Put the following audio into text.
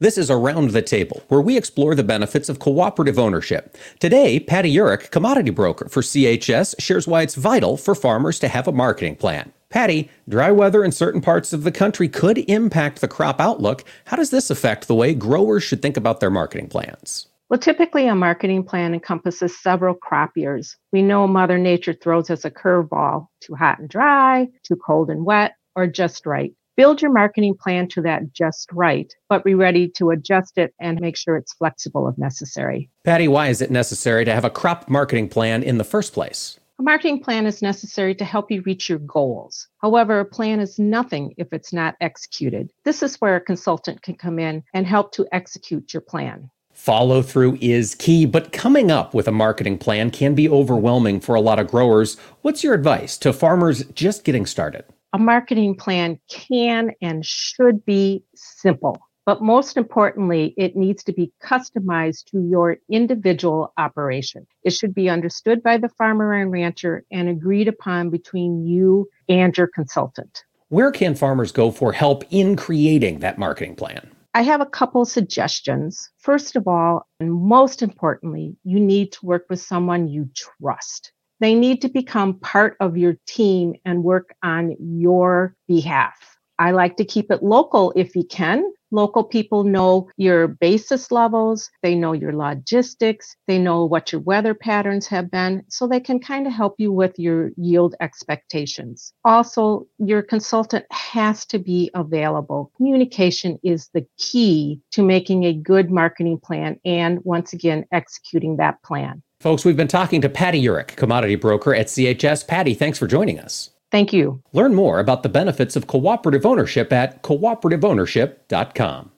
This is Around the Table, where we explore the benefits of cooperative ownership. Today, Patti Uhrich, commodity broker for CHS, shares why it's vital for farmers to have a marketing plan. Patti, dry weather in certain parts of the country could impact the crop outlook. How does this affect the way growers should think about their marketing plans? Well, typically a marketing plan encompasses several crop years. We know Mother Nature throws us a curveball too hot and dry, too cold and wet, or just right. Build your marketing plan to that just right, but be ready to adjust it and make sure it's flexible if necessary. Patti, why is it necessary to have a crop marketing plan in the first place? A marketing plan is necessary to help you reach your goals. However, a plan is nothing if it's not executed. This is where a consultant can come in and help to execute your plan. Follow through is key, but coming up with a marketing plan can be overwhelming for a lot of growers. What's your advice to farmers just getting started? A marketing plan can and should be simple. But most importantly, it needs to be customized to your individual operation. It should be understood by the farmer and rancher and agreed upon between you and your consultant. Where can farmers go for help in creating that marketing plan? I have a couple suggestions. First of all, and most importantly, you need to work with someone you trust. They need to become part of your team and work on your behalf. I like to keep it local if you can. Local people know your basis levels, they know your logistics, they know what your weather patterns have been, so they can kind of help you with your yield expectations. Also, your consultant has to be available. Communication is the key to making a good marketing plan and, once again, executing that plan. Folks, we've been talking to Patti Uhrich, commodity broker at CHS. Patti, thanks for joining us. Thank you. Learn more about the benefits of cooperative ownership at cooperativeownership.com.